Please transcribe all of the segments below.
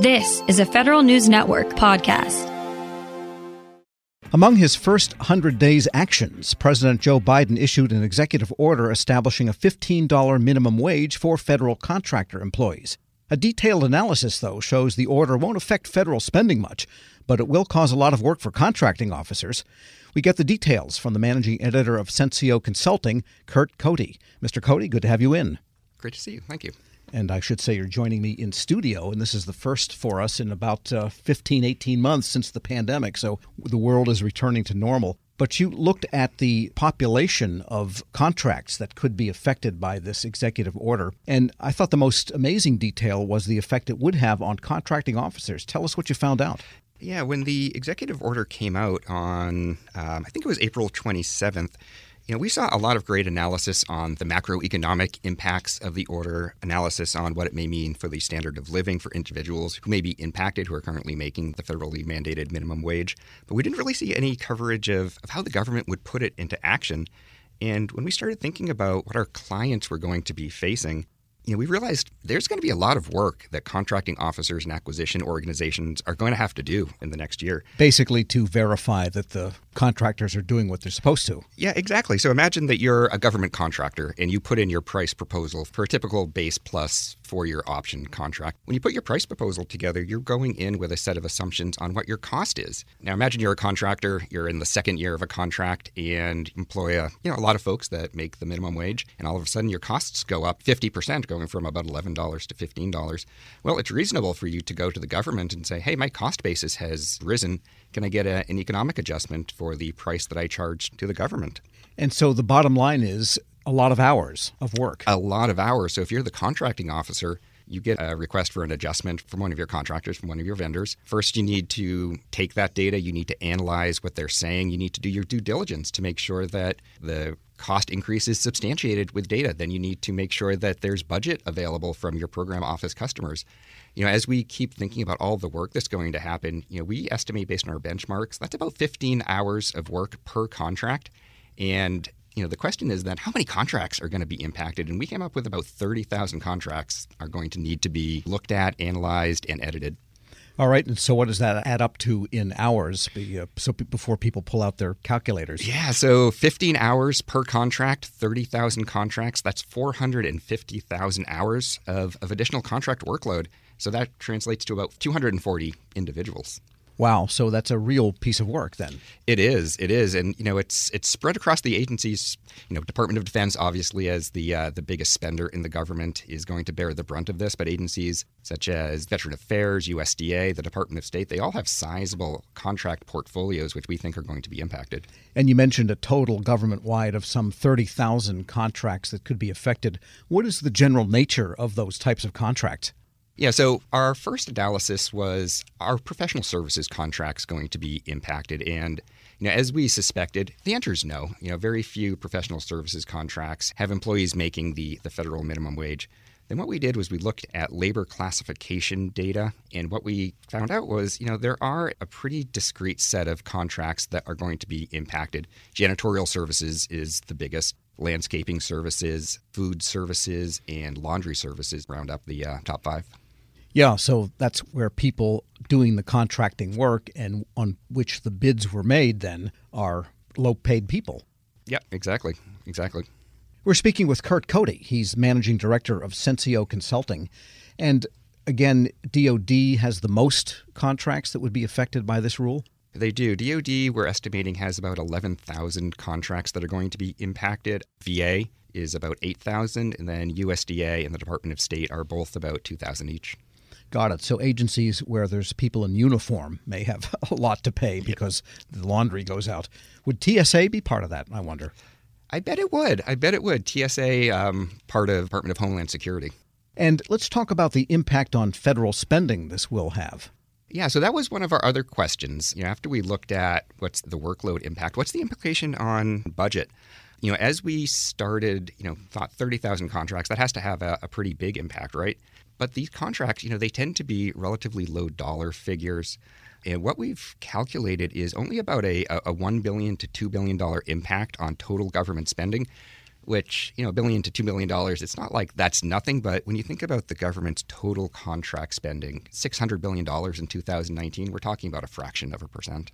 This is a Federal News Network podcast. Among his first 100 days actions, President Joe Biden issued an executive order establishing a $15 minimum wage for federal contractor employees. A detailed analysis, though, shows the order won't affect federal spending much, but it will cause a lot of work for contracting officers. We get the details from the managing editor of Censeo Consulting, Kurt Cody. Mr. Cody, good to have you in. Great to see you. Thank you. And I should say you're joining me in studio, and this is the first for us in about uh, 15, 18 months since the pandemic. So the world is returning to normal. But you looked at the population of contracts that could be affected by this executive order. And I thought the most amazing detail was the effect it would have on contracting officers. Tell us what you found out. Yeah, when the executive order came out on, um, I think it was April 27th, you know, we saw a lot of great analysis on the macroeconomic impacts of the order, analysis on what it may mean for the standard of living for individuals who may be impacted who are currently making the federally mandated minimum wage. But we didn't really see any coverage of, of how the government would put it into action. And when we started thinking about what our clients were going to be facing, you know, we realized there's going to be a lot of work that contracting officers and acquisition organizations are going to have to do in the next year. Basically, to verify that the contractors are doing what they're supposed to. Yeah, exactly. So imagine that you're a government contractor and you put in your price proposal for a typical base plus four year option contract. When you put your price proposal together, you're going in with a set of assumptions on what your cost is. Now imagine you're a contractor, you're in the second year of a contract and employ a, you know, a lot of folks that make the minimum wage, and all of a sudden your costs go up 50%, going from about $11 to $15. Well, it's reasonable for you to go to the government and say, hey, my cost basis has risen. Can I get a, an economic adjustment for the price that I charge to the government? And so the bottom line is a lot of hours of work. A lot of hours. So if you're the contracting officer, you get a request for an adjustment from one of your contractors, from one of your vendors. First, you need to take that data, you need to analyze what they're saying, you need to do your due diligence to make sure that the cost increase is substantiated with data. Then you need to make sure that there's budget available from your program office customers. You know, as we keep thinking about all the work that's going to happen, you know, we estimate based on our benchmarks, that's about 15 hours of work per contract. And you know, the question is then how many contracts are going to be impacted? And we came up with about 30,000 contracts are going to need to be looked at, analyzed, and edited. All right. And so, what does that add up to in hours? Uh, so, before people pull out their calculators. Yeah. So, 15 hours per contract, 30,000 contracts. That's 450,000 hours of, of additional contract workload. So, that translates to about 240 individuals. Wow, so that's a real piece of work then. It is. It is, and you know, it's it's spread across the agencies. You know, Department of Defense, obviously, as the uh, the biggest spender in the government, is going to bear the brunt of this. But agencies such as Veteran Affairs, USDA, the Department of State, they all have sizable contract portfolios, which we think are going to be impacted. And you mentioned a total government wide of some thirty thousand contracts that could be affected. What is the general nature of those types of contracts? Yeah, so our first analysis was our professional services contracts going to be impacted? And you know, as we suspected, the answer is no. You know, very few professional services contracts have employees making the, the federal minimum wage. Then what we did was we looked at labor classification data, and what we found out was, you know, there are a pretty discrete set of contracts that are going to be impacted. Janitorial services is the biggest landscaping services, food services, and laundry services round up the uh, top five. Yeah, so that's where people doing the contracting work and on which the bids were made then are low paid people. Yeah, exactly. Exactly. We're speaking with Kurt Cody. He's managing director of Censeo Consulting. And again, DoD has the most contracts that would be affected by this rule? They do. DoD, we're estimating, has about 11,000 contracts that are going to be impacted. VA is about 8,000, and then USDA and the Department of State are both about 2,000 each. Got it. So agencies where there's people in uniform may have a lot to pay because the laundry goes out. Would TSA be part of that? I wonder. I bet it would. I bet it would. TSA, um, part of Department of Homeland Security. And let's talk about the impact on federal spending this will have. Yeah, so that was one of our other questions. You know, after we looked at what's the workload impact, what's the implication on budget? You know, as we started, you know, thought 30,000 contracts, that has to have a, a pretty big impact, right? But these contracts, you know, they tend to be relatively low dollar figures. And what we've calculated is only about a, a $1 billion to $2 billion impact on total government spending. which, you know, a billion to $2 million, it's not like that's nothing. But when you think about the government's total contract spending, $600 billion in 2019, we're talking about a fraction of a percent.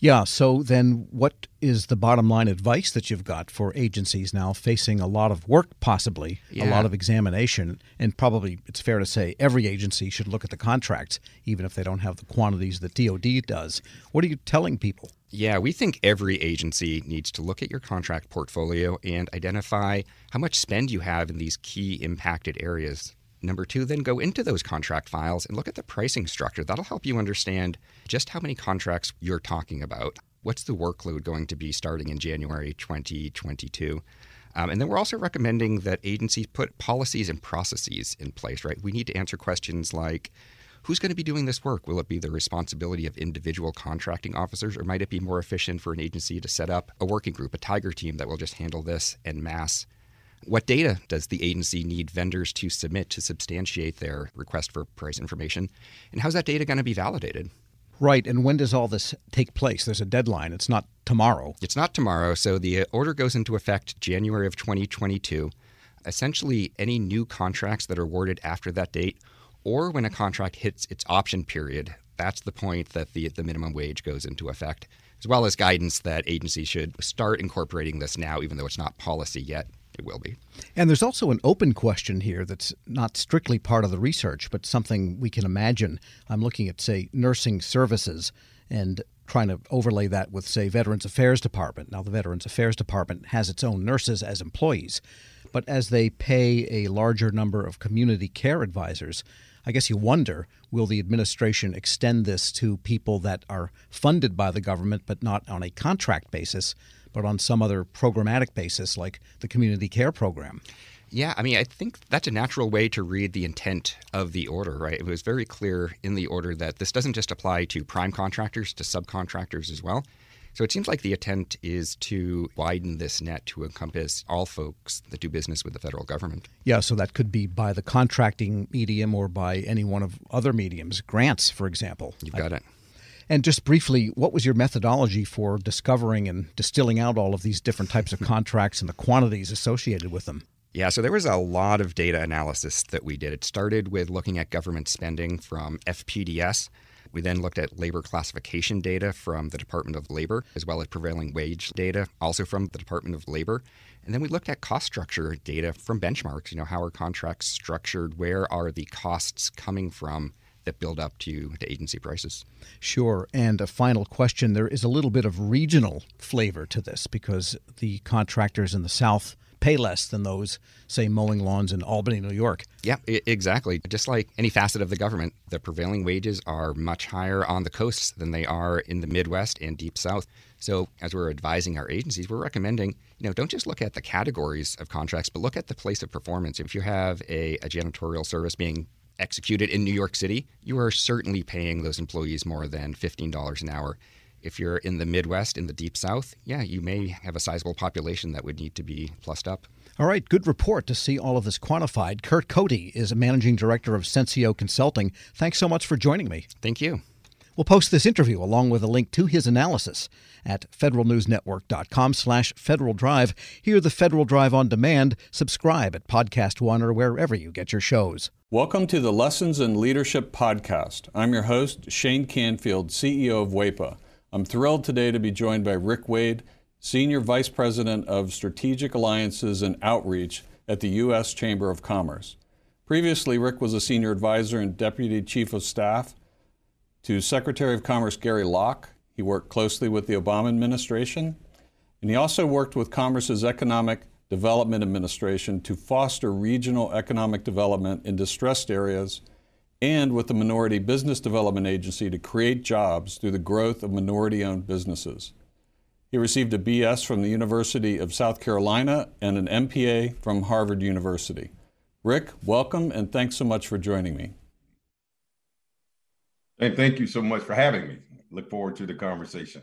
Yeah. So then, what is the bottom line advice that you've got for agencies now facing a lot of work, possibly Yeah. a lot of examination, and probably it's fair to say every agency should look at the contracts, even if they don't have the quantities that DoD does. What are you telling people? Yeah, we think every agency needs to look at your contract portfolio and identify how much spend you have in these key impacted areas. Number two, then go into those contract files and look at the pricing structure. That'll help you understand just how many contracts you're talking about. What's the workload going to be starting in January 2022? Um, and then we're also recommending that agencies put policies and processes in place, right? We need to answer questions like who's going to be doing this work? Will it be the responsibility of individual contracting officers, or might it be more efficient for an agency to set up a working group, a tiger team that will just handle this en masse? What data does the agency need vendors to submit to substantiate their request for price information? And how's that data going to be validated? Right. And when does all this take place? There's a deadline. It's not tomorrow. It's not tomorrow, so the order goes into effect January of 2022. Essentially, any new contracts that are awarded after that date, or when a contract hits its option period, that's the point that the, the minimum wage goes into effect, as well as guidance that agencies should start incorporating this now, even though it's not policy yet. It will be. And there's also an open question here that's not strictly part of the research, but something we can imagine. I'm looking at, say, nursing services and trying to overlay that with, say, Veterans Affairs Department. Now, the Veterans Affairs Department has its own nurses as employees, but as they pay a larger number of community care advisors, I guess you wonder will the administration extend this to people that are funded by the government but not on a contract basis, but on some other programmatic basis like the community care program? Yeah, I mean, I think that's a natural way to read the intent of the order, right? It was very clear in the order that this doesn't just apply to prime contractors, to subcontractors as well. So it seems like the intent is to widen this net to encompass all folks that do business with the federal government. Yeah, so that could be by the contracting medium or by any one of other mediums, grants, for example. You've got it. And just briefly, what was your methodology for discovering and distilling out all of these different types of contracts and the quantities associated with them? Yeah, so there was a lot of data analysis that we did. It started with looking at government spending from FPDS. We then looked at labor classification data from the Department of Labor, as well as prevailing wage data, also from the Department of Labor. And then we looked at cost structure data from benchmarks. You know, how are contracts structured? Where are the costs coming from that build up to, to agency prices? Sure. And a final question there is a little bit of regional flavor to this because the contractors in the South pay less than those, say, mowing lawns in Albany, New York. Yeah, exactly. Just like any facet of the government, the prevailing wages are much higher on the coasts than they are in the Midwest and Deep South. So, as we're advising our agencies, we're recommending, you know, don't just look at the categories of contracts, but look at the place of performance. If you have a, a janitorial service being executed in New York City, you are certainly paying those employees more than $15 an hour. If you're in the Midwest, in the Deep South, yeah, you may have a sizable population that would need to be plussed up. All right, good report to see all of this quantified. Kurt Cody is a managing director of Censeo Consulting. Thanks so much for joining me. Thank you. We'll post this interview along with a link to his analysis at federalnewsnetwork.com slash Federal Drive. Hear the Federal Drive on demand. Subscribe at Podcast One or wherever you get your shows. Welcome to the Lessons in Leadership podcast. I'm your host, Shane Canfield, CEO of WAPA. I'm thrilled today to be joined by Rick Wade, Senior Vice President of Strategic Alliances and Outreach at the U.S. Chamber of Commerce. Previously, Rick was a Senior Advisor and Deputy Chief of Staff to Secretary of Commerce Gary Locke. He worked closely with the Obama administration, and he also worked with Commerce's Economic Development Administration to foster regional economic development in distressed areas and with the Minority Business Development Agency to create jobs through the growth of minority owned businesses. He received a BS from the University of South Carolina and an MPA from Harvard University. Rick, welcome and thanks so much for joining me. And thank you so much for having me. Look forward to the conversation.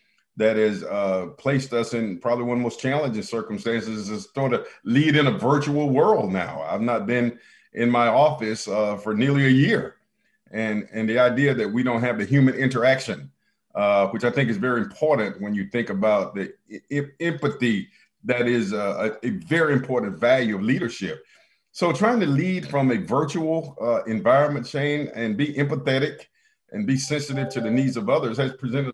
that has uh, placed us in probably one of the most challenging circumstances is sort of lead in a virtual world now. I've not been in my office uh, for nearly a year. And, and the idea that we don't have the human interaction, uh, which I think is very important when you think about the I- empathy that is a, a, very important value of leadership. So trying to lead from a virtual uh, environment, Shane, and be empathetic and be sensitive to the needs of others has presented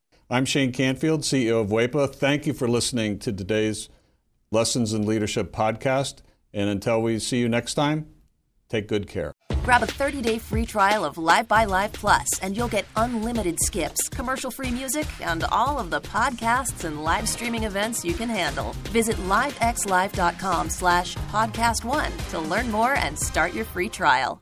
I'm Shane Canfield, CEO of WEPA. Thank you for listening to today's Lessons in Leadership podcast. And until we see you next time, take good care. Grab a 30-day free trial of LiveXLive Plus, and you'll get unlimited skips, commercial-free music, and all of the podcasts and live streaming events you can handle. Visit livexlive.com slash podcast one to learn more and start your free trial.